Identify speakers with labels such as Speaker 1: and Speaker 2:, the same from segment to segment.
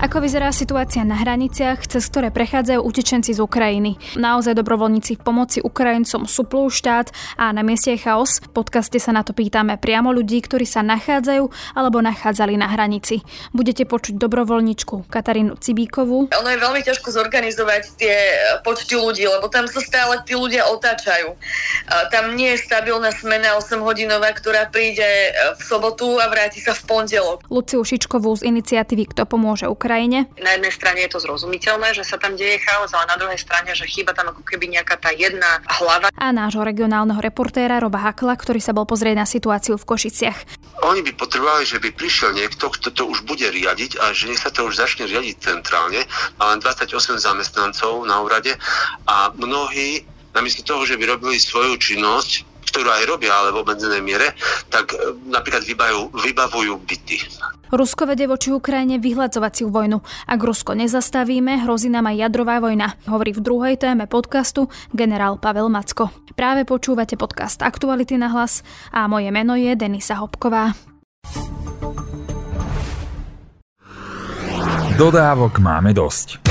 Speaker 1: Ako vyzerá situácia na hraniciach, cez ktoré prechádzajú utečenci z Ukrajiny? Naozaj dobrovoľníci v pomoci Ukrajincom suplú štát a na mieste je chaos? V podcaste sa na to pýtame priamo ľudí, ktorí sa nachádzajú alebo nachádzali na hranici. Budete počuť dobrovoľničku Katarínu Cibíkovú.
Speaker 2: Ono je veľmi ťažko zorganizovať tie počty ľudí, lebo tam sa stále tí ľudia otáčajú. Tam nie je stabilná smena 8-hodinová, ktorá príde v sobotu a vráti sa v pondelok.
Speaker 1: Luciu Šičkovú z iniciatívy Kto pomôže Ukrajine Ukrajine?
Speaker 3: Na jednej strane je to zrozumiteľné, že sa tam deje chaos, ale na druhej strane, že chýba tam ako keby nejaká tá jedna hlava.
Speaker 1: A nášho regionálneho reportéra Roba Hakla, ktorý sa bol pozrieť na situáciu v Košiciach.
Speaker 4: Oni by potrebovali, že by prišiel niekto, kto to už bude riadiť a že nech sa to už začne riadiť centrálne. Má len 28 zamestnancov na úrade a mnohí namiesto toho, že by robili svoju činnosť, ktorú aj robia, ale v obmedzenej miere, tak e, napríklad vybavujú, vybavujú byty.
Speaker 1: Rusko vedie voči Ukrajine vyhľadzovaciu vojnu. Ak Rusko nezastavíme, hrozí nám aj jadrová vojna, hovorí v druhej téme podcastu generál Pavel Macko. Práve počúvate podcast Aktuality na hlas a moje meno je Denisa Hopková.
Speaker 5: Dodávok máme dosť.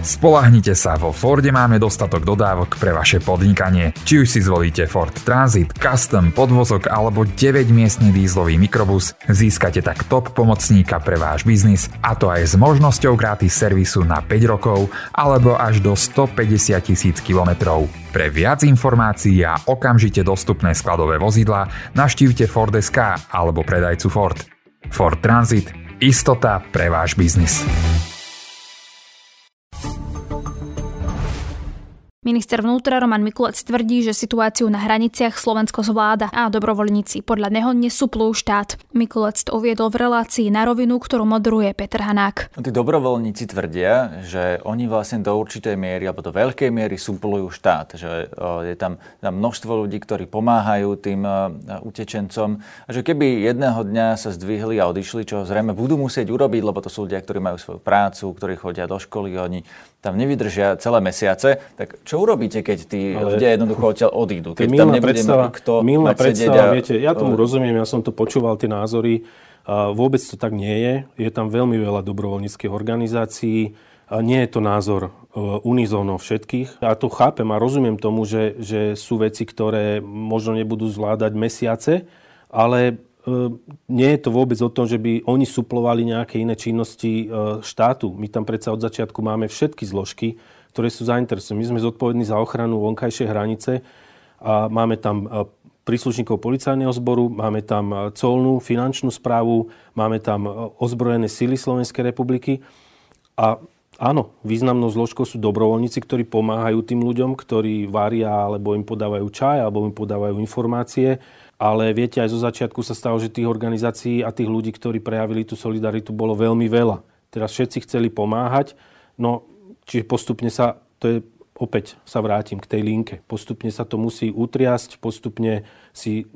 Speaker 5: Spolahnite sa, vo Forde máme dostatok dodávok pre vaše podnikanie. Či už si zvolíte Ford Transit, Custom, podvozok alebo 9-miestny dízlový mikrobus, získate tak top pomocníka pre váš biznis a to aj s možnosťou gratis servisu na 5 rokov alebo až do 150 tisíc kilometrov. Pre viac informácií a okamžite dostupné skladové vozidla naštívte Ford.sk alebo predajcu Ford. Ford Transit. Istota pre váš biznis.
Speaker 1: Minister vnútra Roman Mikulec tvrdí, že situáciu na hraniciach Slovensko zvláda a dobrovoľníci podľa neho nesúplú štát. Mikulec to uviedol v relácii na rovinu, ktorú moderuje Peter Hanák.
Speaker 6: Tí dobrovoľníci tvrdia, že oni vlastne do určitej miery alebo do veľkej miery súplujú štát. Že je tam, tam množstvo ľudí, ktorí pomáhajú tým utečencom. A že keby jedného dňa sa zdvihli a odišli, čo zrejme budú musieť urobiť, lebo to sú ľudia, ktorí majú svoju prácu, ktorí chodia do školy, oni tam nevydržia celé mesiace, tak čo urobíte, keď tí Ale ľudia jednoducho odtiaľ odídu? Keď tam nebude kto
Speaker 7: milná predstava, a... viete, ja tomu rozumiem, ja som to počúval, tie názory. A vôbec to tak nie je. Je tam veľmi veľa dobrovoľníckých organizácií. A nie je to názor e, unizónov všetkých. Ja to chápem a rozumiem tomu, že, že sú veci, ktoré možno nebudú zvládať mesiace, ale nie je to vôbec o tom, že by oni suplovali nejaké iné činnosti ehm, štátu. My tam predsa od začiatku máme všetky zložky, ktoré sú zainteresované. My sme zodpovední za ochranu vonkajšej hranice a máme tam ehm, príslušníkov policajného zboru, máme tam colnú, finančnú správu, máme tam ozbrojené sily Slovenskej republiky a áno, významnou zložkou sú dobrovoľníci, ktorí pomáhajú tým ľuďom, ktorí varia alebo im podávajú čaj alebo im podávajú informácie ale viete, aj zo začiatku sa stalo, že tých organizácií a tých ľudí, ktorí prejavili tú solidaritu, bolo veľmi veľa. Teraz všetci chceli pomáhať, no čiže postupne sa, to je opäť sa vrátim k tej linke. Postupne sa to musí utriasť, postupne si e,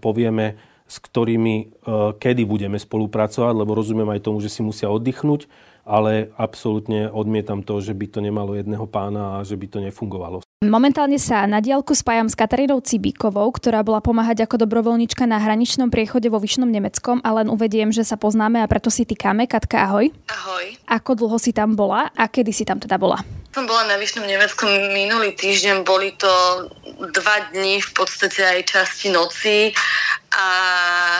Speaker 7: povieme, s ktorými, e, kedy budeme spolupracovať, lebo rozumiem aj tomu, že si musia oddychnúť, ale absolútne odmietam to, že by to nemalo jedného pána a že by to nefungovalo.
Speaker 1: Momentálne sa na diálku spájam s Katarínou Cibíkovou, ktorá bola pomáhať ako dobrovoľnička na hraničnom priechode vo Vyšnom Nemeckom a len uvediem, že sa poznáme a preto si týkame. Katka, ahoj.
Speaker 2: Ahoj.
Speaker 1: Ako dlho si tam bola a kedy si tam teda bola?
Speaker 2: Som bola na Vyšnom Nemeckom minulý týždeň, boli to dva dní v podstate aj časti noci a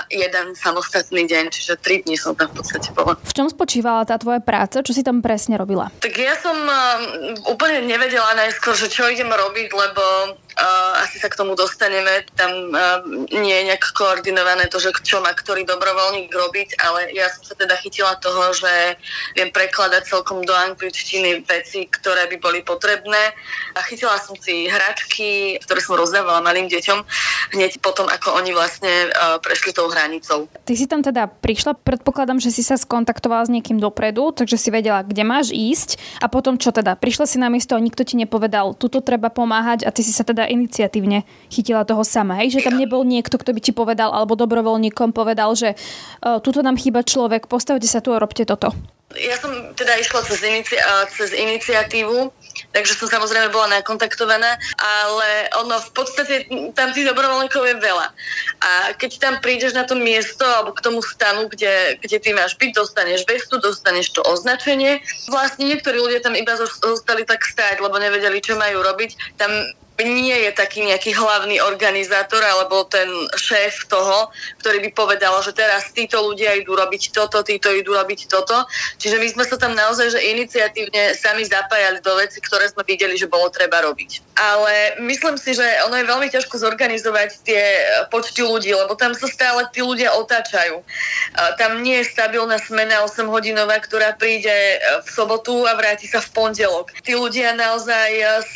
Speaker 2: jeden samostatný deň, čiže tri dní som tam v podstate bola.
Speaker 1: V čom spočívala tá tvoja práca? Čo si tam presne robila?
Speaker 2: Tak ja som uh, úplne nevedela najskôr, že čo idem robiť, lebo uh, asi sa k tomu dostaneme. Tam uh, nie je nejak koordinované to, že čo má ktorý dobrovoľník robiť, ale ja som sa teda chytila toho, že viem prekladať celkom do angličtiny veci, ktoré by boli potrebné. A chytila som si hračky, ktoré som rozdávala malým deťom hneď potom, ako oni vlastne prešli tou hranicou.
Speaker 1: Ty si tam teda prišla, predpokladám, že si sa skontaktovala s niekým dopredu, takže si vedela, kde máš ísť a potom čo teda? Prišla si na miesto a nikto ti nepovedal, tuto treba pomáhať a ty si sa teda iniciatívne chytila toho sama, hej? Že tam nebol niekto, kto by ti povedal alebo dobrovoľníkom povedal, že uh, tuto nám chýba človek, postavte sa tu a robte toto.
Speaker 2: Ja som teda išla cez, inici- cez iniciatívu, takže som samozrejme bola nakontaktovaná, ale ono v podstate tam tých dobrovoľníkov je veľa. A keď tam prídeš na to miesto alebo k tomu stanu, kde, kde ty máš byť, dostaneš vestu, dostaneš to označenie. Vlastne niektorí ľudia tam iba zostali tak stáť, lebo nevedeli, čo majú robiť. Tam nie je taký nejaký hlavný organizátor alebo ten šéf toho, ktorý by povedal, že teraz títo ľudia idú robiť toto, títo idú robiť toto. Čiže my sme sa tam naozaj že iniciatívne sami zapájali do veci, ktoré sme videli, že bolo treba robiť. Ale myslím si, že ono je veľmi ťažko zorganizovať tie počty ľudí, lebo tam sa stále tí ľudia otáčajú. Tam nie je stabilná smena 8-hodinová, ktorá príde v sobotu a vráti sa v pondelok. Tí ľudia naozaj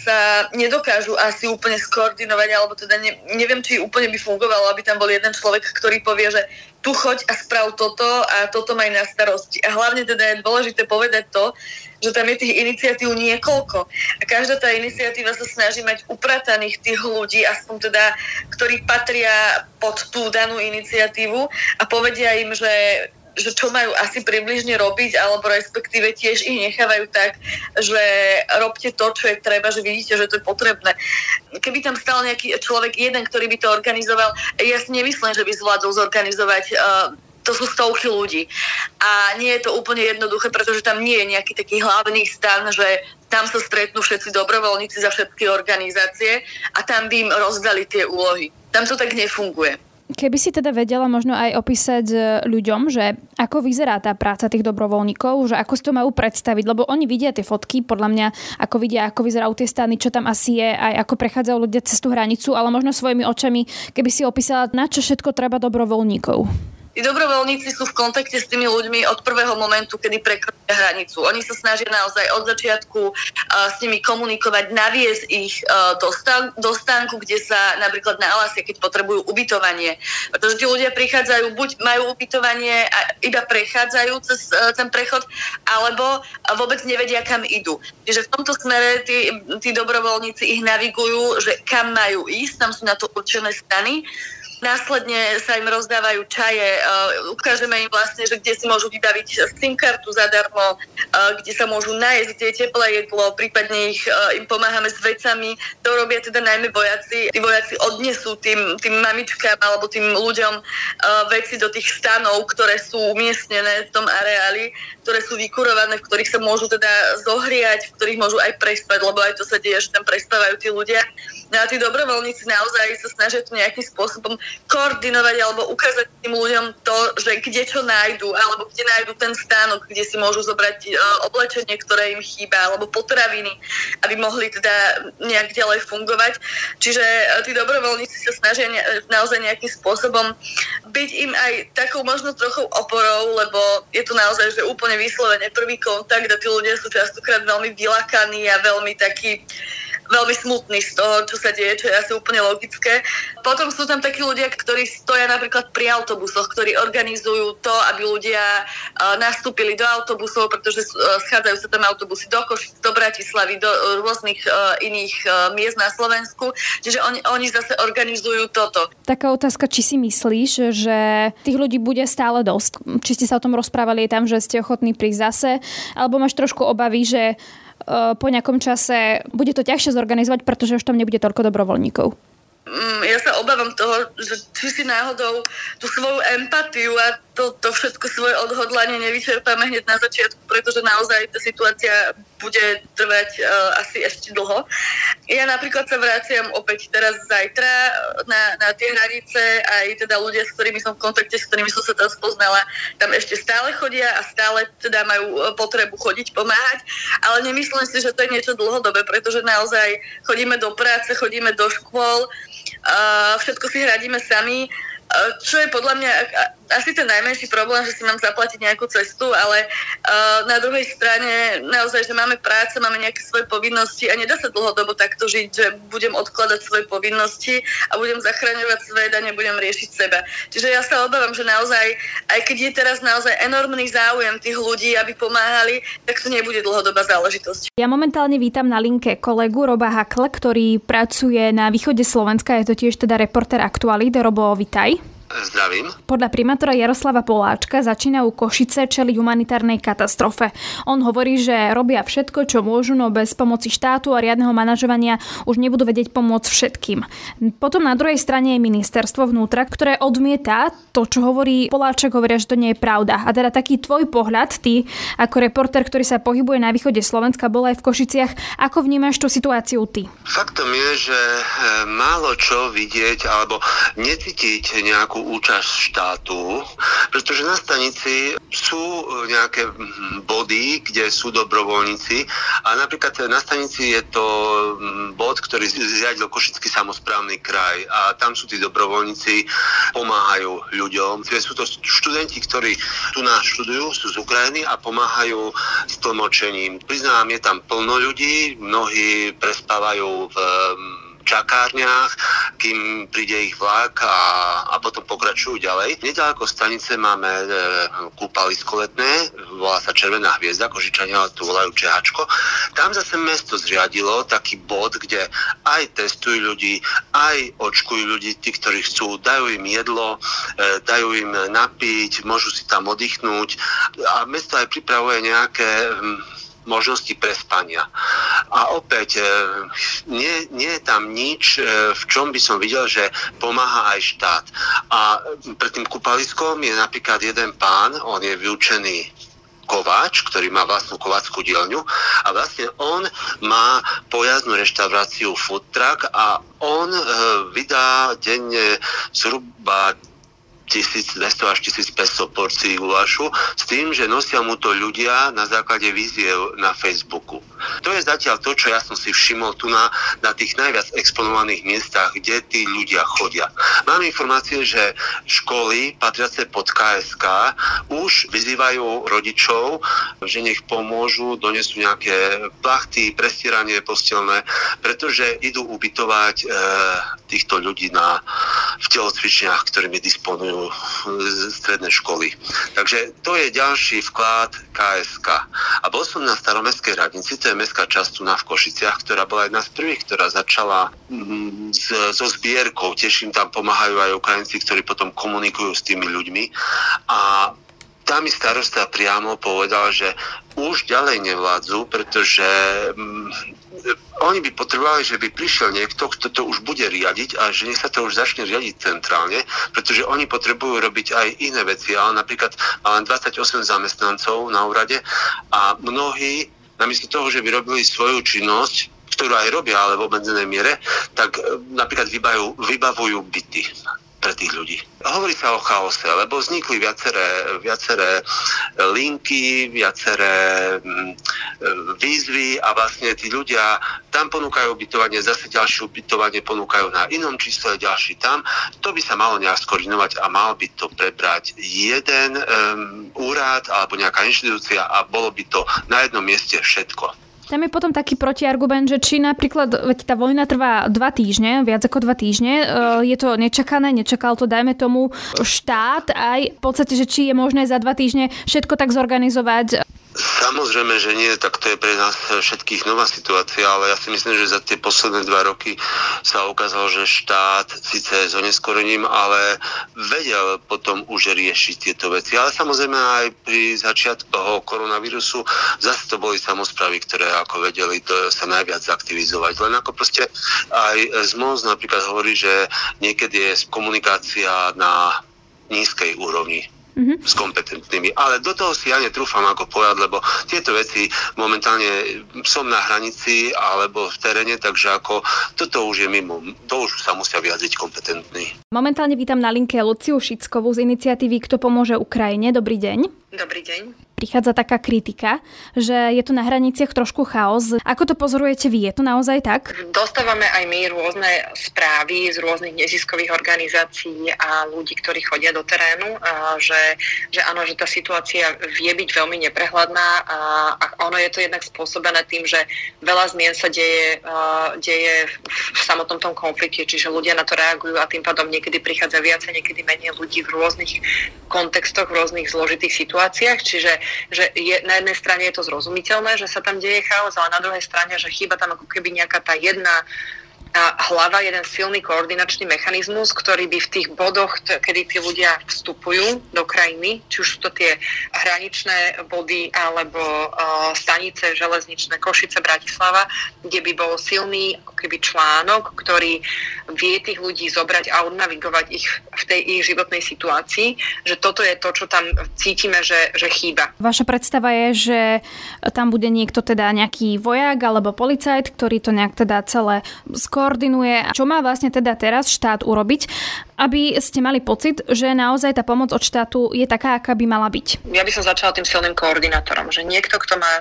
Speaker 2: sa nedokážu asi úplne skoordinovať, alebo teda ne, neviem, či úplne by fungovalo, aby tam bol jeden človek, ktorý povie, že tu choď a sprav toto a toto maj na starosti. A hlavne teda je dôležité povedať to, že tam je tých iniciatív niekoľko. A každá tá iniciatíva sa snaží mať uprataných tých ľudí, aspoň teda, ktorí patria pod tú danú iniciatívu a povedia im, že že čo majú asi približne robiť, alebo respektíve tiež ich nechávajú tak, že robte to, čo je treba, že vidíte, že to je potrebné. Keby tam stal nejaký človek jeden, ktorý by to organizoval, ja si nemyslím, že by zvládol zorganizovať uh, to sú stovky ľudí. A nie je to úplne jednoduché, pretože tam nie je nejaký taký hlavný stan, že tam sa stretnú všetci dobrovoľníci za všetky organizácie a tam by im rozdali tie úlohy. Tam to tak nefunguje.
Speaker 1: Keby si teda vedela možno aj opísať e, ľuďom, že ako vyzerá tá práca tých dobrovoľníkov, že ako si to majú predstaviť, lebo oni vidia tie fotky, podľa mňa, ako vidia, ako vyzerajú tie stany, čo tam asi je, aj ako prechádzajú ľudia cez tú hranicu, ale možno svojimi očami, keby si opísala, na čo všetko treba dobrovoľníkov.
Speaker 2: Tí dobrovoľníci sú v kontakte s tými ľuďmi od prvého momentu, kedy prekročia hranicu. Oni sa snažia naozaj od začiatku uh, s nimi komunikovať, naviesť ich uh, do, stan- do stánku, kde sa napríklad na Alaske, keď potrebujú ubytovanie. Pretože tí ľudia prichádzajú, buď majú ubytovanie a iba prechádzajú cez uh, ten prechod, alebo vôbec nevedia, kam idú. Čiže v tomto smere tí, tí dobrovoľníci ich navigujú, že kam majú ísť, tam sú na to určené stany Následne sa im rozdávajú čaje, uh, ukážeme im vlastne, že kde si môžu vybaviť SIM kartu zadarmo, uh, kde sa môžu nájsť, kde je teplé jedlo, prípadne ich, uh, im pomáhame s vecami. To robia teda najmä vojaci. Tí vojaci odnesú tým, tým mamičkám alebo tým ľuďom veci do tých stanov, ktoré sú umiestnené v tom areáli, ktoré sú vykurované, v ktorých sa môžu teda zohriať, v ktorých môžu aj prespať, lebo aj to sa deje, že tam prespávajú tí ľudia. No a tí dobrovoľníci naozaj sa snažia to nejakým spôsobom koordinovať alebo ukázať tým ľuďom to, že kde čo nájdu, alebo kde nájdu ten stánok, kde si môžu zobrať uh, oblečenie, ktoré im chýba, alebo potraviny, aby mohli teda nejak ďalej fungovať. Čiže uh, tí dobrovoľníci sa snažia ne, naozaj nejakým spôsobom byť im aj takou možno trochu oporou, lebo je to naozaj že úplne vyslovene prvý kontakt a tí ľudia sú častokrát veľmi vylakaní a veľmi takí veľmi smutný z toho, čo sa deje, čo je asi úplne logické. Potom sú tam takí ľudia, ktorí stoja napríklad pri autobusoch, ktorí organizujú to, aby ľudia uh, nastúpili do autobusov, pretože uh, schádzajú sa tam autobusy do Košic, do Bratislavy, do uh, rôznych iných miest na Slovensku. Čiže oni, oni zase organizujú toto.
Speaker 1: Taká otázka, či si myslíš, že tých ľudí bude stále dosť? Či ste sa o tom rozprávali tam, že ste ochotní prísť zase? Alebo máš trošku obavy, že po nejakom čase bude to ťažšie zorganizovať, pretože už tam nebude toľko dobrovoľníkov.
Speaker 2: Mm, ja sa obávam toho, že či si náhodou tú svoju empatiu a to, to všetko svoje odhodlanie nevyčerpáme hneď na začiatku, pretože naozaj tá situácia bude trvať uh, asi ešte dlho. Ja napríklad sa vraciam opäť teraz zajtra na, na tie hranice, aj teda ľudia, s ktorými som v kontakte, s ktorými som sa tam spoznala, tam ešte stále chodia a stále teda majú e, potrebu chodiť, pomáhať, ale nemyslím si, že to je niečo dlhodobé, pretože naozaj chodíme do práce, chodíme do škôl, uh, všetko si hradíme sami, čo je podľa mňa asi ten najmenší problém, že si mám zaplatiť nejakú cestu, ale na druhej strane naozaj, že máme práce, máme nejaké svoje povinnosti a nedá sa dlhodobo takto žiť, že budem odkladať svoje povinnosti a budem zachraňovať svet a nebudem riešiť seba. Čiže ja sa obávam, že naozaj, aj keď je teraz naozaj enormný záujem tých ľudí, aby pomáhali, tak to nebude dlhodobá záležitosť.
Speaker 1: Ja momentálne vítam na linke kolegu Roba Hakl, ktorý pracuje na východe Slovenska, je to tiež teda reporter Aktuality. Robo, vitaj.
Speaker 4: Zdravím.
Speaker 1: Podľa primátora Jaroslava Poláčka začínajú Košice čeliť humanitárnej katastrofe. On hovorí, že robia všetko, čo môžu, no bez pomoci štátu a riadneho manažovania už nebudú vedieť pomôcť všetkým. Potom na druhej strane je ministerstvo vnútra, ktoré odmieta to, čo hovorí Poláček, hovoria, že to nie je pravda. A teda taký tvoj pohľad, ty ako reporter, ktorý sa pohybuje na východe Slovenska, bol aj v Košiciach, ako vnímaš tú situáciu ty?
Speaker 4: Faktom je, že eh, málo čo vidieť alebo necítiť nejakú nejakú účasť štátu, pretože na stanici sú e, nejaké body, kde sú dobrovoľníci a napríklad na stanici je to bod, ktorý zriadil Košický samozprávny kraj a tam sú tí dobrovoľníci, pomáhajú ľuďom. Sú to študenti, ktorí tu nás študujú, sú z Ukrajiny a pomáhajú s tlmočením. Priznám, je tam plno ľudí, mnohí prespávajú v čakárniach, kým príde ich vlak a, a potom pokračujú ďalej. Nedaleko stanice máme e, kúpalisko letné, volá sa Červená hviezda, Kožičania tu volajú Čehačko. Tam zase mesto zriadilo taký bod, kde aj testujú ľudí, aj očkujú ľudí, tí, ktorí chcú, dajú im jedlo, e, dajú im napiť, môžu si tam oddychnúť a mesto aj pripravuje nejaké možnosti prespania. A opäť, e, nie, nie je tam nič, e, v čom by som videl, že pomáha aj štát. A pred tým kúpaliskom je napríklad jeden pán, on je vyučený kováč, ktorý má vlastnú kováckú dielňu a vlastne on má pojazdnú reštauráciu food truck a on e, vydá denne zhruba 1200 až 1500 porcií gulášu s tým, že nosia mu to ľudia na základe víziev na Facebooku. To je zatiaľ to, čo ja som si všimol tu na, na tých najviac exponovaných miestach, kde tí ľudia chodia. Mám informácie, že školy patriace pod KSK už vyzývajú rodičov, že nech pomôžu, donesú nejaké plachty, prestieranie postelné, pretože idú ubytovať e, týchto ľudí na, v telocvičniach, ktorými disponujú stredné školy. Takže to je ďalší vklad KSK. A bol som na staromestskej radnici, to je mestská časť tu na v Košiciach, ktorá bola jedna z prvých, ktorá začala mm, so zbierkou. Teším, tam pomáhajú aj Ukrajinci, ktorí potom komunikujú s tými ľuďmi. A tam mi starosta priamo povedal, že už ďalej nevládzu, pretože mm, oni by potrebovali, že by prišiel niekto, kto to už bude riadiť a že nech sa to už začne riadiť centrálne, pretože oni potrebujú robiť aj iné veci. Ale napríklad má len 28 zamestnancov na úrade a mnohí namiesto toho, že by robili svoju činnosť, ktorú aj robia, ale v obmedzenej miere, tak e, napríklad vybavujú, vybavujú byty pre tých ľudí. Hovorí sa o chaose, lebo vznikli viaceré, viaceré linky, viaceré mm, výzvy a vlastne tí ľudia tam ponúkajú ubytovanie, zase ďalšie ubytovanie ponúkajú na inom čísle, ďalší tam. To by sa malo nejak skoordinovať a mal by to prebrať jeden um, úrad alebo nejaká inštitúcia a bolo by to na jednom mieste všetko.
Speaker 1: Tam je potom taký protiargument, že či napríklad, veď tá vojna trvá dva týždne, viac ako dva týždne, e, je to nečakané, nečakal to, dajme tomu, štát aj v podstate, že či je možné za dva týždne všetko tak zorganizovať,
Speaker 4: Samozrejme, že nie, tak to je pre nás všetkých nová situácia, ale ja si myslím, že za tie posledné dva roky sa ukázalo, že štát síce s oneskorením, ale vedel potom už riešiť tieto veci. Ale samozrejme aj pri začiatku toho koronavírusu zase to boli samozprávy, ktoré ako vedeli to sa najviac aktivizovať. Len ako proste aj ZMOZ napríklad hovorí, že niekedy je komunikácia na nízkej úrovni mm-hmm. s kompetentnými. Ale do toho si ja netrúfam ako povedať, lebo tieto veci momentálne som na hranici alebo v teréne, takže ako toto už je mimo, to už sa musia vyjadriť kompetentní.
Speaker 1: Momentálne vítam na linke Luciu Šickovú z iniciatívy Kto pomôže Ukrajine. Dobrý deň.
Speaker 3: Dobrý deň.
Speaker 1: Prichádza taká kritika, že je tu na hraniciach trošku chaos. Ako to pozorujete vy? Je to naozaj tak?
Speaker 3: Dostávame aj my rôzne správy z rôznych neziskových organizácií a ľudí, ktorí chodia do terénu, že, že áno, že tá situácia vie byť veľmi neprehľadná a, ono je to jednak spôsobené tým, že veľa zmien sa deje, deje v samotnom tom konflikte, čiže ľudia na to reagujú a tým pádom niekedy prichádza viac a niekedy menej ľudí v rôznych kontextoch, v rôznych zložitých situáciách, čiže že je, na jednej strane je to zrozumiteľné, že sa tam deje chaos, ale na druhej strane, že chýba tam ako keby nejaká tá jedna hlava jeden silný koordinačný mechanizmus, ktorý by v tých bodoch, kedy tí ľudia vstupujú do krajiny, či už sú to tie hraničné body alebo uh, stanice železničné Košice, Bratislava, kde by bol silný keby článok, ktorý vie tých ľudí zobrať a odnavigovať ich v tej ich životnej situácii, že toto je to, čo tam cítime, že, že chýba.
Speaker 1: Vaša predstava je, že tam bude niekto teda nejaký vojak alebo policajt, ktorý to nejak teda celé skoordinuje. Čo má vlastne teda teraz štát urobiť, aby ste mali pocit, že naozaj tá pomoc od štátu je taká, aká by mala byť?
Speaker 3: Ja by som začala tým silným koordinátorom, že niekto, kto má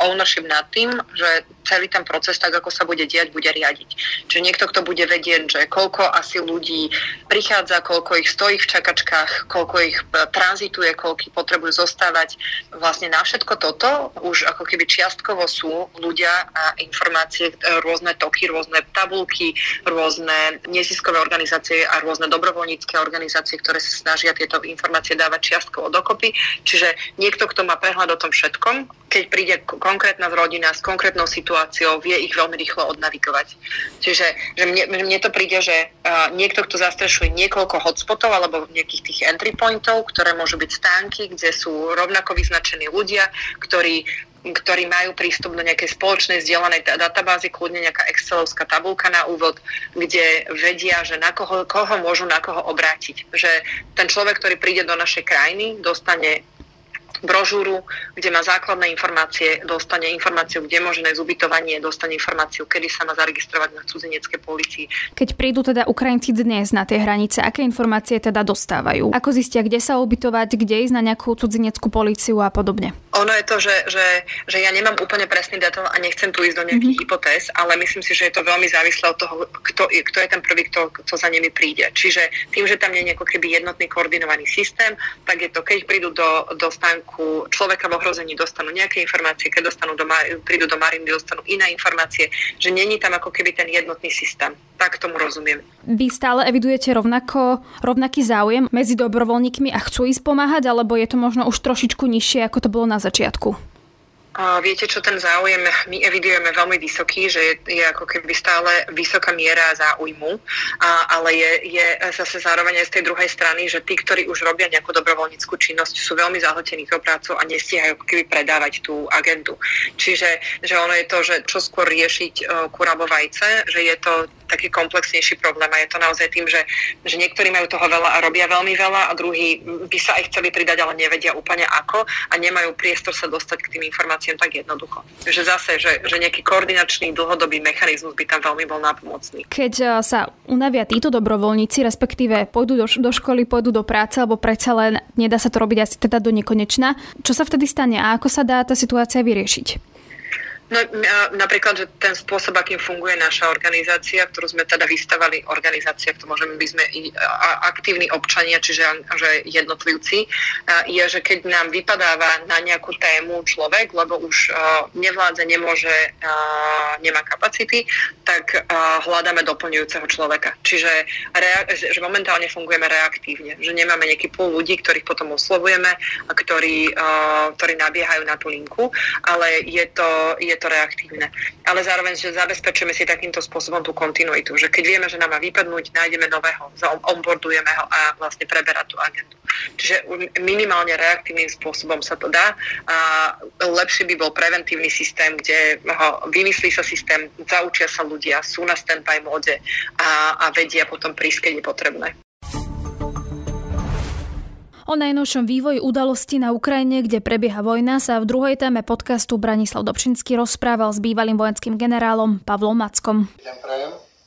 Speaker 3: ownership nad tým, že celý ten proces, tak ako sa bude diať, bude riadiť. Čiže niekto, kto bude vedieť, že koľko asi ľudí prichádza, koľko ich stojí v čakačkách, koľko ich e, tranzituje, koľko potrebujú zostávať. Vlastne na všetko toto už ako keby čiastkovo sú ľudia a informácie, rôzne toky, rôzne tabulky, rôzne neziskové organizácie a rôzne dobrovoľnícke organizácie, ktoré sa snažia tieto informácie dávať čiastkovo dokopy. Čiže niekto, kto má prehľad o tom všetkom, keď príde konkrétna rodina s konkrétnou situáciou, vie ich veľmi rýchlo odnavigovať. Čiže že mne, mne to príde, že niekto, kto zastrešuje niekoľko hotspotov alebo nejakých tých entry pointov, ktoré môžu byť stánky, kde sú rovnako vyznačení ľudia, ktorí ktorí majú prístup do nejakej spoločnej zdieľanej databázy, kľudne nejaká Excelovská tabulka na úvod, kde vedia, že na koho, koho môžu na koho obrátiť. Že ten človek, ktorý príde do našej krajiny, dostane brožúru, kde má základné informácie, dostane informáciu, kde môže nájsť ubytovanie, dostane informáciu, kedy sa má zaregistrovať na cudzineckej policii.
Speaker 1: Keď prídu teda Ukrajinci dnes na tie hranice, aké informácie teda dostávajú? Ako zistia, kde sa ubytovať, kde ísť na nejakú cudzineckú policiu a podobne?
Speaker 3: Ono je to, že, že, že ja nemám úplne presný datum a nechcem tu ísť do nejakých mm-hmm. hypotéz, ale myslím si, že je to veľmi závislé od toho, kto, kto je ten prvý, kto, kto za nimi príde. Čiže tým, že tam nie je ako keby jednotný koordinovaný systém, tak je to, keď prídu do, do stánku ako človeka v ohrození dostanú nejaké informácie, keď dostanú do, prídu do Mariny, dostanú iné informácie, že není tam ako keby ten jednotný systém. Tak tomu rozumiem.
Speaker 1: Vy stále evidujete rovnako, rovnaký záujem medzi dobrovoľníkmi a chcú ísť pomáhať, alebo je to možno už trošičku nižšie, ako to bolo na začiatku?
Speaker 3: Viete, čo ten záujem my evidujeme veľmi vysoký, že je, je ako keby stále vysoká miera záujmu, a, ale je, je zase zároveň aj z tej druhej strany, že tí, ktorí už robia nejakú dobrovoľníckú činnosť, sú veľmi zahltení tou prácou a nestíhajú ako keby predávať tú agendu. Čiže že ono je to, že čo skôr riešiť uh, kurabo vajce, že je to taký komplexnejší problém a je to naozaj tým, že, že niektorí majú toho veľa a robia veľmi veľa a druhí by sa aj chceli pridať, ale nevedia úplne ako a nemajú priestor sa dostať k tým informáciám tak jednoducho. Že zase, že, že nejaký koordinačný dlhodobý mechanizmus by tam veľmi bol nápomocný.
Speaker 1: Keď e, sa unavia títo dobrovoľníci, respektíve pôjdu do, do školy, pôjdu do práce, alebo predsa len nedá sa to robiť asi teda do nekonečna, čo sa vtedy stane a ako sa dá tá situácia vyriešiť?
Speaker 3: No, napríklad, že ten spôsob, akým funguje naša organizácia, ktorú sme teda vystavali, organizácia, to môžeme by sme aktívni občania, čiže že jednotlivci, je, že keď nám vypadáva na nejakú tému človek, lebo už nevládze, nemôže, nemá kapacity, tak hľadáme doplňujúceho človeka. Čiže že momentálne fungujeme reaktívne, že nemáme nejaký pol ľudí, ktorých potom oslovujeme a ktorí, ktorí nabiehajú na tú linku, ale je to, je to reaktívne. Ale zároveň, že zabezpečujeme si takýmto spôsobom tú kontinuitu, že keď vieme, že nám má vypadnúť, nájdeme nového, onboardujeme ho a vlastne preberať tú agendu. Čiže minimálne reaktívnym spôsobom sa to dá a lepší by bol preventívny systém, kde ho, vymyslí sa systém, zaučia sa ľudia, sú na stand-by a, a vedia potom prísť, keď je potrebné.
Speaker 1: O najnovšom vývoji udalosti na Ukrajine, kde prebieha vojna, sa v druhej téme podcastu Branislav Dobšinský rozprával s bývalým vojenským generálom Pavlom Mackom.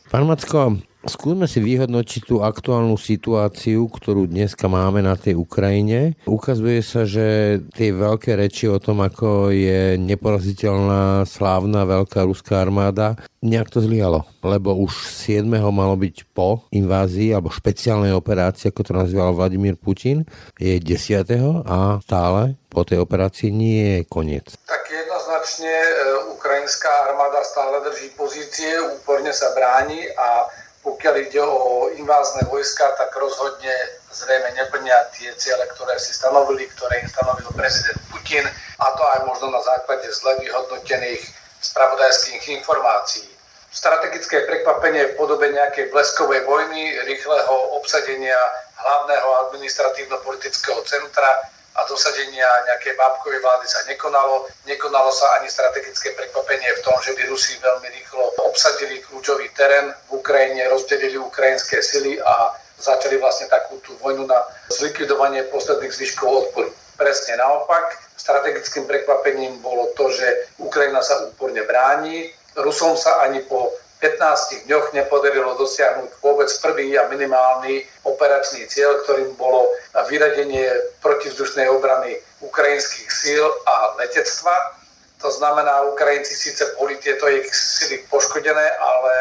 Speaker 8: Pán Macko, Skúsme si vyhodnotiť tú aktuálnu situáciu, ktorú dneska máme na tej Ukrajine. Ukazuje sa, že tie veľké reči o tom, ako je neporaziteľná, slávna, veľká ruská armáda, nejak to zlyhalo. Lebo už 7. malo byť po invázii alebo špeciálnej operácii, ako to nazýval Vladimír Putin, je 10. a stále po tej operácii nie je koniec.
Speaker 9: Tak jednoznačne e, ukrajinská armáda stále drží pozície, úporne sa bráni a pokiaľ ide o invázne vojska, tak rozhodne zrejme neplnia tie ciele, ktoré si stanovili, ktoré im stanovil prezident Putin, a to aj možno na základe zle vyhodnotených spravodajských informácií. strategické prekvapenie v podobe nejakej bleskovej vojny, rýchleho obsadenia hlavného administratívno-politického centra a dosadenia nejakej bábkovej vlády sa nekonalo. Nekonalo sa ani strategické prekvapenie v tom, že by Rusi veľmi rýchlo obsadili kľúčový terén v Ukrajine, rozdelili ukrajinské sily a začali vlastne takú tú vojnu na zlikvidovanie posledných zvyškov odporu. Presne naopak, strategickým prekvapením bolo to, že Ukrajina sa úporne bráni. Rusom sa ani po 15 dňoch nepodarilo dosiahnuť vôbec prvý a minimálny operačný cieľ, ktorým bolo vyradenie protivzdušnej obrany ukrajinských síl a letectva. To znamená, Ukrajinci síce boli tieto ich sily poškodené, ale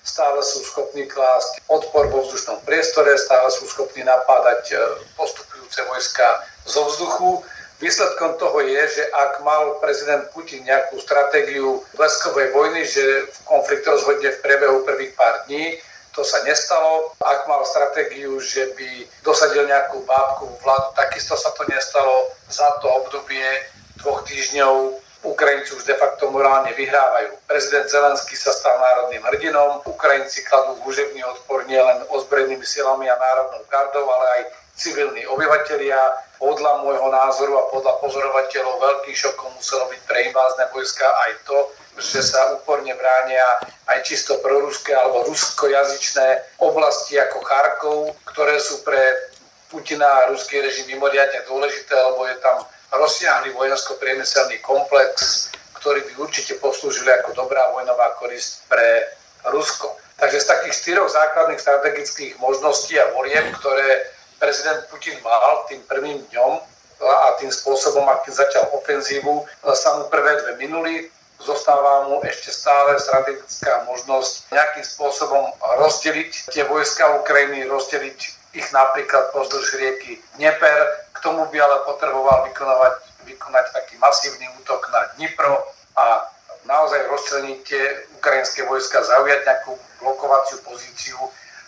Speaker 9: stále sú schopní klásť odpor vo vzdušnom priestore, stále sú schopní napádať e, postupujúce vojska zo vzduchu Výsledkom toho je, že ak mal prezident Putin nejakú stratégiu bleskovej vojny, že konflikt rozhodne v priebehu prvých pár dní, to sa nestalo. Ak mal stratégiu, že by dosadil nejakú bábku vládu, takisto sa to nestalo. Za to obdobie dvoch týždňov Ukrajinci už de facto morálne vyhrávajú. Prezident Zelenský sa stal národným hrdinom, Ukrajinci kladú húževný odpor nielen ozbrojenými silami a národnou gardou, ale aj civilní obyvateľia podľa môjho názoru a podľa pozorovateľov veľký šokom muselo byť pre invázne vojska aj to, že sa úporne bránia aj čisto proruské alebo ruskojazyčné oblasti ako Charkov, ktoré sú pre Putina a ruský režim mimoriadne dôležité, lebo je tam rozsiahly vojensko-priemyselný komplex, ktorý by určite poslúžil ako dobrá vojnová korist pre Rusko. Takže z takých štyroch základných strategických možností a volieb, ktoré prezident Putin mal tým prvým dňom a tým spôsobom, akým začal ofenzívu, sa mu prvé dve minuli, zostáva mu ešte stále strategická možnosť nejakým spôsobom rozdeliť tie vojska Ukrajiny, rozdeliť ich napríklad pozdĺž rieky Dnieper. K tomu by ale potreboval vykonávať, vykonať taký masívny útok na Dnipro a naozaj rozčleniť tie ukrajinské vojska, zaujať nejakú blokovaciu pozíciu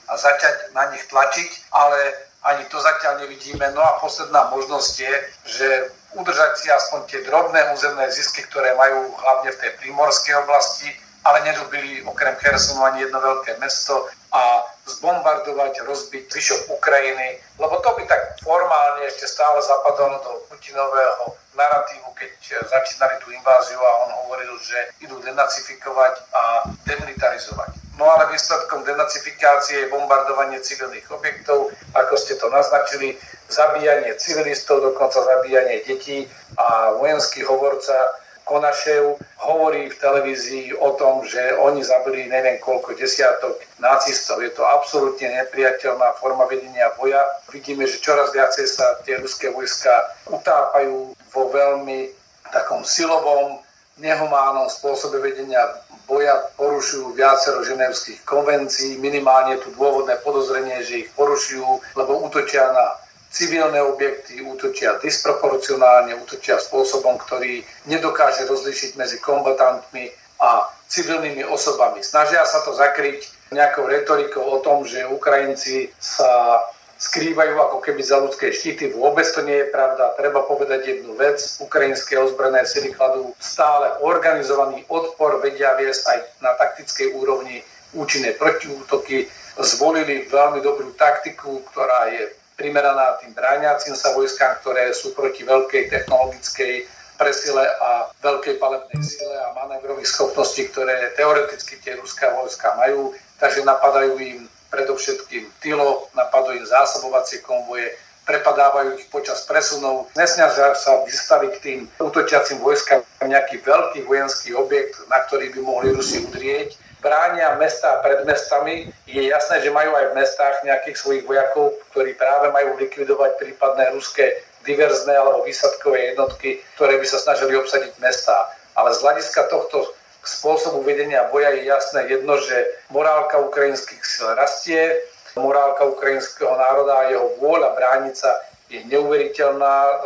Speaker 9: a začať na nich tlačiť, ale ani to zatiaľ nevidíme. No a posledná možnosť je, že udržať si aspoň tie drobné územné zisky, ktoré majú hlavne v tej prímorskej oblasti, ale nedobili okrem Chersonu ani jedno veľké mesto a zbombardovať, rozbiť zvyšok Ukrajiny, lebo to by tak formálne ešte stále zapadalo do Putinového narratívu, keď začínali tú inváziu a on hovoril, že idú denacifikovať a demilitarizovať. No ale výsledkom denacifikácie je bombardovanie civilných objektov, ako ste to naznačili, zabíjanie civilistov, dokonca zabíjanie detí a vojenský hovorca Konašev hovorí v televízii o tom, že oni zabili neviem koľko desiatok nacistov. Je to absolútne nepriateľná forma vedenia boja. Vidíme, že čoraz viacej sa tie ruské vojska utápajú vo veľmi takom silovom, nehumánnom spôsobe vedenia boja porušujú viacero ženevských konvencií, minimálne tu dôvodné podozrenie, že ich porušujú, lebo útočia na civilné objekty, útočia disproporcionálne, útočia spôsobom, ktorý nedokáže rozlišiť medzi kombatantmi a civilnými osobami. Snažia sa to zakryť nejakou retorikou o tom, že Ukrajinci sa skrývajú ako keby za ľudské štíty. Vôbec to nie je pravda. Treba povedať jednu vec. Ukrajinské ozbrojené sily kladú stále organizovaný odpor, vedia viesť aj na taktickej úrovni účinné protiútoky. Zvolili veľmi dobrú taktiku, ktorá je primeraná tým bráňacím sa vojskám, ktoré sú proti veľkej technologickej presile a veľkej palebnej sile a manévrových schopností, ktoré teoreticky tie ruská vojska majú. Takže napadajú im predovšetkým tylo, napadujú im zásobovacie konvoje, prepadávajú ich počas presunov, nesnažia sa vystaviť tým útočiacim vojskám nejaký veľký vojenský objekt, na ktorý by mohli Rusi udrieť. Bránia mesta pred mestami. Je jasné, že majú aj v mestách nejakých svojich vojakov, ktorí práve majú likvidovať prípadné ruské diverzné alebo výsadkové jednotky, ktoré by sa snažili obsadiť mesta. Ale z hľadiska tohto spôsobu vedenia boja je jasné jedno, že morálka ukrajinských sil rastie, morálka ukrajinského národa a jeho vôľa brániť sa je neuveriteľná e,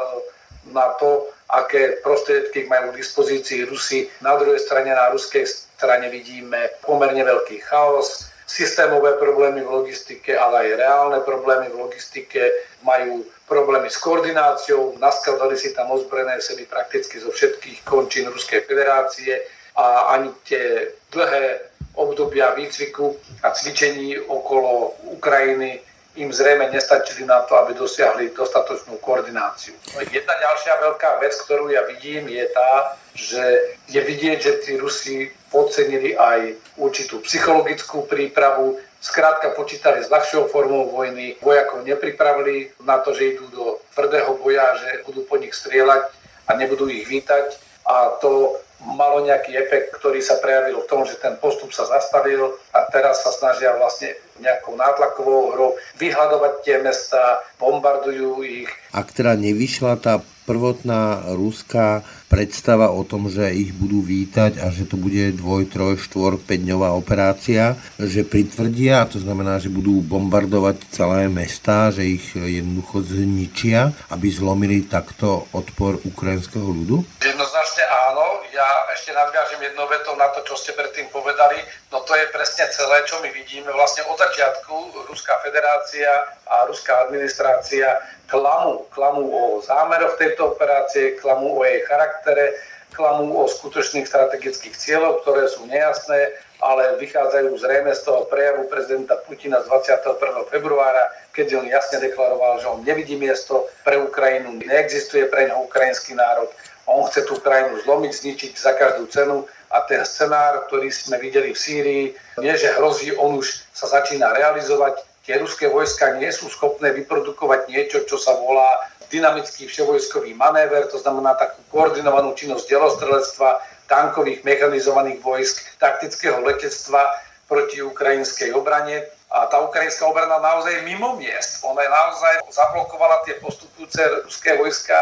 Speaker 9: na to, aké prostriedky majú k dispozícii Rusi. Na druhej strane, na ruskej strane vidíme pomerne veľký chaos, systémové problémy v logistike, ale aj reálne problémy v logistike, majú problémy s koordináciou, naskladali si tam ozbrojené sily prakticky zo všetkých končín Ruskej federácie a ani tie dlhé obdobia výcviku a cvičení okolo Ukrajiny im zrejme nestačili na to, aby dosiahli dostatočnú koordináciu. Jedna ďalšia veľká vec, ktorú ja vidím, je tá, že je vidieť, že tí Rusi podcenili aj určitú psychologickú prípravu, skrátka počítali s ľahšou formou vojny, vojakov nepripravili na to, že idú do tvrdého boja, že budú po nich strieľať a nebudú ich vítať a to malo nejaký efekt, ktorý sa prejavil v tom, že ten postup sa zastavil a teraz sa snažia vlastne nejakou nátlakovou hrou vyhľadovať tie mesta, bombardujú ich.
Speaker 8: Ak teda nevyšla tá prvotná ruská predstava o tom, že ich budú vítať a že to bude dvoj, troj, štvor, 5 dňová operácia, že pritvrdia, to znamená, že budú bombardovať celé mesta, že ich jednoducho zničia, aby zlomili takto odpor ukrajinského ľudu?
Speaker 9: Jednoznačne áno. Ja ešte nadviažem jednou vetou na to, čo ste predtým povedali. No to je presne celé, čo my vidíme. Vlastne od začiatku Ruská federácia a ruská administrácia klamu, klamu o zámeroch tejto operácie, klamu o jej charaktere, klamu o skutočných strategických cieľoch, ktoré sú nejasné, ale vychádzajú zrejme z toho prejavu prezidenta Putina z 21. februára, keď on jasne deklaroval, že on nevidí miesto pre Ukrajinu, neexistuje pre neho ukrajinský národ, on chce tú krajinu zlomiť, zničiť za každú cenu a ten scenár, ktorý sme videli v Sýrii, nie že hrozí, on už sa začína realizovať. Tie ruské vojska nie sú schopné vyprodukovať niečo, čo sa volá dynamický vševojskový manéver, to znamená takú koordinovanú činnosť delostrelectva, tankových mechanizovaných vojsk, taktického letectva proti ukrajinskej obrane. A tá ukrajinská obrana naozaj je mimo miest. Ona je naozaj zablokovala tie postupujúce ruské vojska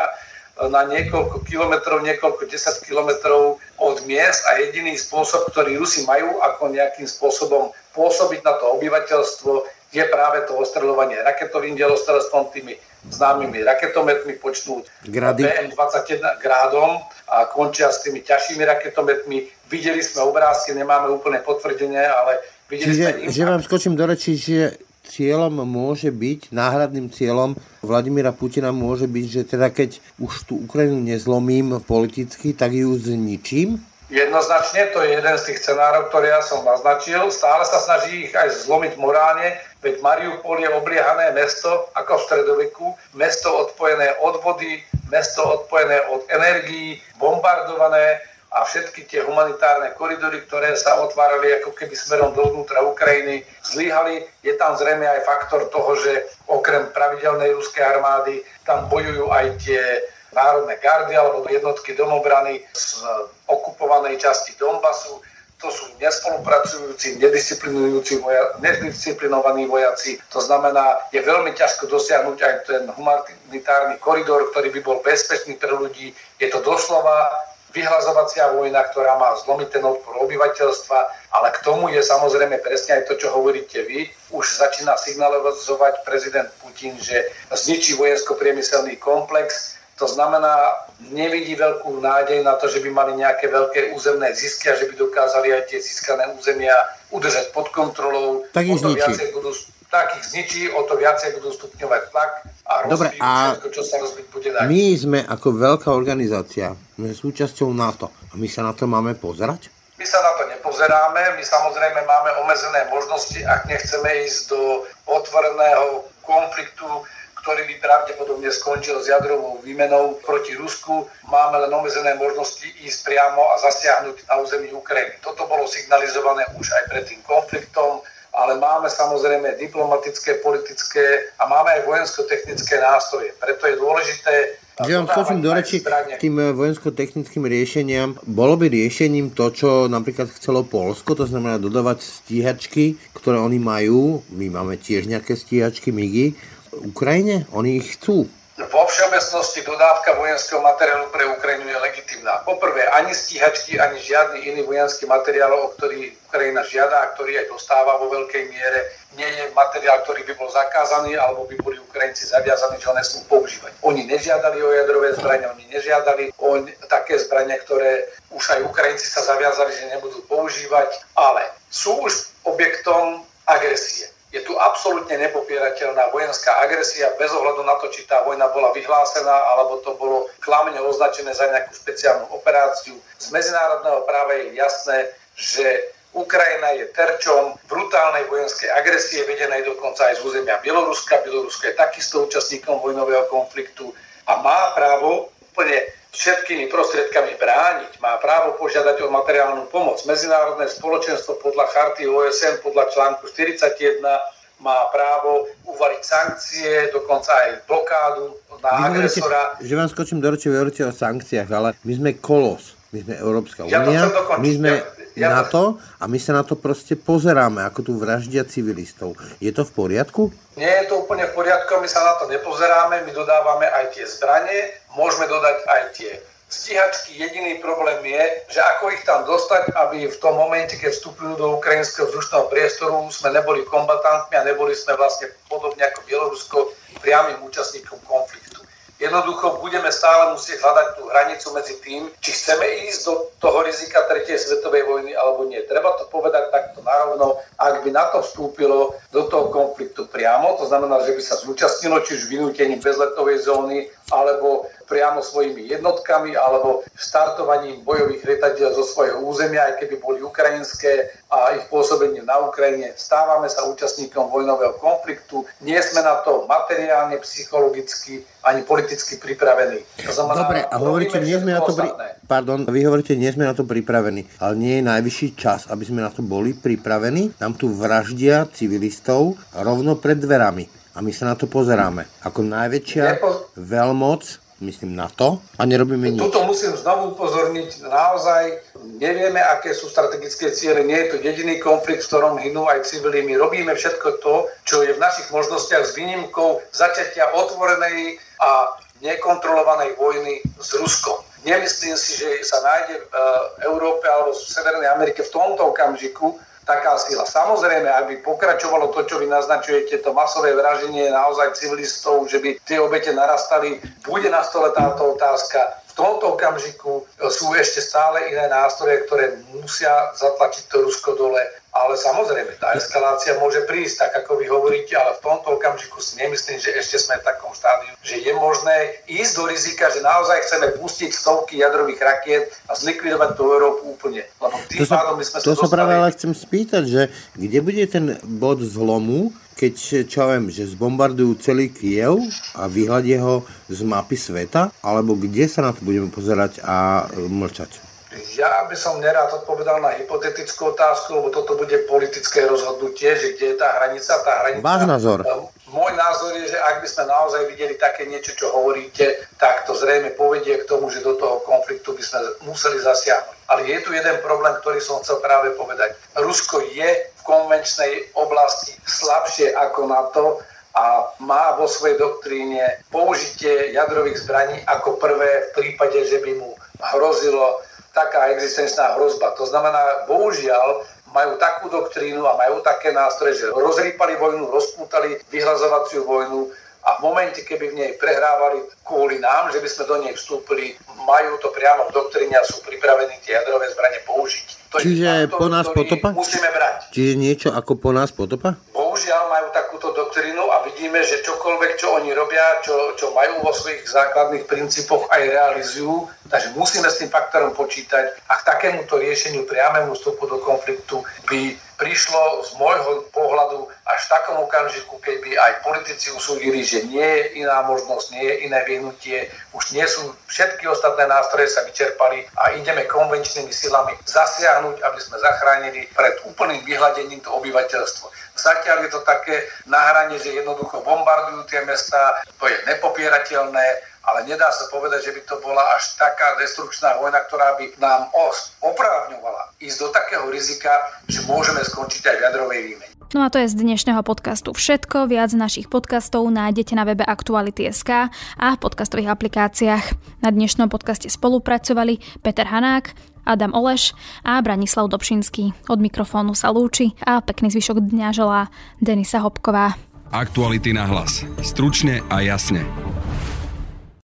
Speaker 9: na niekoľko kilometrov, niekoľko desať kilometrov od miest a jediný spôsob, ktorý Rusi majú, ako nejakým spôsobom pôsobiť na to obyvateľstvo, je práve to ostreľovanie raketovým delostrelstvom, tými známymi raketometmi počnúť BM-21 grádom a končia s tými ťažšími raketometmi. Videli sme obrázky, nemáme úplne potvrdenie, ale videli
Speaker 8: Čiže,
Speaker 9: sme...
Speaker 8: že vám skočím do rečí, že cieľom môže byť, náhradným cieľom Vladimíra Putina môže byť, že teda keď už tú Ukrajinu nezlomím politicky, tak ju zničím?
Speaker 9: Jednoznačne, to je jeden z tých scenárov, ktoré ja som naznačil. Stále sa snaží ich aj zlomiť morálne, veď Mariupol je obliehané mesto ako v stredoveku, mesto odpojené od vody, mesto odpojené od energií, bombardované a všetky tie humanitárne koridory, ktoré sa otvárali ako keby smerom dovnútra Ukrajiny, zlyhali. Je tam zrejme aj faktor toho, že okrem pravidelnej ruskej armády tam bojujú aj tie národné gardy alebo jednotky domobrany z okupovanej časti Donbasu. To sú nespolupracujúci, nedisciplinujúci voja, nedisciplinovaní vojaci. To znamená, je veľmi ťažko dosiahnuť aj ten humanitárny koridor, ktorý by bol bezpečný pre ľudí. Je to doslova vyhlazovacia vojna, ktorá má zlomiť ten odpor obyvateľstva, ale k tomu je samozrejme presne aj to, čo hovoríte vy. Už začína signalizovať prezident Putin, že zničí vojensko-priemyselný komplex, to znamená, nevidí veľkú nádej na to, že by mali nejaké veľké územné zisky a že by dokázali aj tie získané územia udržať pod kontrolou.
Speaker 8: Tak ich zničí.
Speaker 9: Budú, tak ich zničí, o to viacej budú stupňovať tlak a
Speaker 8: Dobre, a
Speaker 9: všetko, čo sa rozbiť bude dať.
Speaker 8: My sme ako veľká organizácia, sme súčasťou NATO a my sa na to máme pozerať?
Speaker 9: My sa na to nepozeráme, my samozrejme máme omezené možnosti, ak nechceme ísť do otvoreného konfliktu ktorý by pravdepodobne skončil s jadrovou výmenou proti Rusku. Máme len omezené možnosti ísť priamo a zasiahnuť na území Ukrajiny. Toto bolo signalizované už aj pred tým konfliktom, ale máme samozrejme diplomatické, politické a máme aj vojensko-technické nástroje. Preto je dôležité
Speaker 8: že vám skočím do reči k tým eh, vojensko-technickým riešeniam. Bolo by riešením to, čo napríklad chcelo Polsko, to znamená dodávať stíhačky, ktoré oni majú. My máme tiež nejaké stíhačky MIGI Ukrajine? Oni ich chcú.
Speaker 9: Vo všeobecnosti dodávka vojenského materiálu pre Ukrajinu je legitimná. Poprvé, ani stíhačky, ani žiadny iný vojenský materiál, o ktorý Ukrajina žiada a ktorý aj dostáva vo veľkej miere, nie je materiál, ktorý by bol zakázaný, alebo by boli Ukrajinci zaviazaní, že ho nesmú používať. Oni nežiadali o jadrové zbranie, oni nežiadali o také zbranie, ktoré už aj Ukrajinci sa zaviazali, že nebudú používať, ale sú už objektom agresie je tu absolútne nepopierateľná vojenská agresia bez ohľadu na to, či tá vojna bola vyhlásená alebo to bolo klamne označené za nejakú špeciálnu operáciu. Z medzinárodného práva je jasné, že Ukrajina je terčom brutálnej vojenskej agresie, vedenej dokonca aj z územia Bieloruska. Bielorusko je takisto účastníkom vojnového konfliktu a má právo úplne všetkými prostriedkami brániť, má právo požiadať o materiálnu pomoc. Medzinárodné spoločenstvo podľa charty OSN, podľa článku 41 má právo uvaliť sankcie, dokonca aj blokádu na vy agresora.
Speaker 8: Hovoríte, že vám skočím do ročí, hovoríte o sankciách, ale my sme kolos, my sme Európska únia, ja my sme ja, ja na to a my sa na to proste pozeráme, ako tu vraždia civilistov. Je to v poriadku?
Speaker 9: Nie je to úplne v poriadku, my sa na to nepozeráme, my dodávame aj tie zbranie, môžeme dodať aj tie stíhačky. Jediný problém je, že ako ich tam dostať, aby v tom momente, keď vstupujú do ukrajinského vzdušného priestoru, sme neboli kombatantmi a neboli sme vlastne podobne ako Bielorusko priamým účastníkom konfliktu. Jednoducho budeme stále musieť hľadať tú hranicu medzi tým, či chceme ísť do toho rizika tretej svetovej vojny alebo nie. Treba to povedať takto narovno, ak by na to vstúpilo do toho konfliktu priamo, to znamená, že by sa zúčastnilo či už vynútením bezletovej zóny alebo priamo svojimi jednotkami alebo štartovaním bojových lietadiel zo svojho územia, aj keby boli ukrajinské a ich pôsobenie na Ukrajine. Stávame sa účastníkom vojnového konfliktu, nie sme na to materiálne, psychologicky ani politicky pripravení.
Speaker 8: To znamená, Dobre, a hovoríte, nie sme na to pri... Pardon, vy hovoríte, nie sme na to pripravení, ale nie je najvyšší čas, aby sme na to boli pripravení. Tam tu vraždia civilistov rovno pred dverami a my sa na to pozeráme. Ako najväčšia veľmoc, myslím na to, a nerobíme nič.
Speaker 9: Tuto musím znovu upozorniť, naozaj nevieme, aké sú strategické ciele, nie je to jediný konflikt, v ktorom hynú aj civili. My robíme všetko to, čo je v našich možnostiach s výnimkou zaťatia otvorenej a nekontrolovanej vojny s Ruskom. Nemyslím si, že sa nájde v Európe alebo v Severnej Amerike v tomto okamžiku taká sila. Samozrejme, ak by pokračovalo to, čo vy naznačujete, to masové vraženie naozaj civilistov, že by tie obete narastali, bude na stole táto otázka. V tomto okamžiku sú ešte stále iné nástroje, ktoré musia zatlačiť to Rusko dole ale samozrejme, tá eskalácia môže prísť, tak ako vy hovoríte, ale v tomto okamžiku si nemyslím, že ešte sme v takom štádiu, že je možné ísť do rizika, že naozaj chceme pustiť stovky jadrových rakiet a zlikvidovať tú Európu úplne. Lebo tým
Speaker 8: to pádom my sme to sa, sa práve ale chcem spýtať, že kde bude ten bod zlomu, keď, čo viem, že zbombardujú celý Kiev a vyhľadie ho z mapy sveta, alebo kde sa na to budeme pozerať a mlčať?
Speaker 9: Ja by som nerád odpovedal na hypotetickú otázku, lebo toto bude politické rozhodnutie, že kde je tá hranica. Tá hranica
Speaker 8: Váš názor?
Speaker 9: Ehm, môj názor je, že ak by sme naozaj videli také niečo, čo hovoríte, tak to zrejme povedie k tomu, že do toho konfliktu by sme museli zasiahnuť. Ale je tu jeden problém, ktorý som chcel práve povedať. Rusko je v konvenčnej oblasti slabšie ako NATO a má vo svojej doktríne použitie jadrových zbraní ako prvé v prípade, že by mu hrozilo taká existenčná hrozba. To znamená, bohužiaľ, majú takú doktrínu a majú také nástroje, že rozrýpali vojnu, rozpútali vyhrazovaciu vojnu a v momente, keby v nej prehrávali kvôli nám, že by sme do nej vstúpili, majú to priamo v doktríne a sú pripravení tie jadrové zbranie použiť.
Speaker 8: To Čiže je názor, po nás potopa?
Speaker 9: Musíme brať.
Speaker 8: Čiže niečo ako po nás potopa?
Speaker 9: Bohužiaľ majú takúto doktrínu a vidíme, že čokoľvek, čo oni robia, čo, čo majú vo svojich základných princípoch aj realizujú, takže musíme s tým faktorom počítať a k takémuto riešeniu priamému vstupu do konfliktu by prišlo z môjho pohľadu až v takom okamžiku, keď by aj politici usúdili, že nie je iná možnosť, nie je iné vyhnutie, už nie sú všetky ostatné nástroje sa vyčerpali a ideme konvenčnými silami zasiahnuť, aby sme zachránili pred úplným vyhľadením to obyvateľstvo. Zatiaľ je to také na hrane, že jednoducho bombardujú tie mesta, to je nepopierateľné, ale nedá sa povedať, že by to bola až taká destrukčná vojna, ktorá by nám oprávňovala ísť do takého rizika, že môžeme skončiť aj v jadrovej výmene.
Speaker 1: No a to je z dnešného podcastu všetko. Viac našich podcastov nájdete na webe Aktuality.sk a v podcastových aplikáciách. Na dnešnom podcaste spolupracovali Peter Hanák, Adam Oleš a Branislav Dobšinský. Od mikrofónu sa lúči a pekný zvyšok dňa želá Denisa Hopková.
Speaker 10: Aktuality na hlas. Stručne a jasne.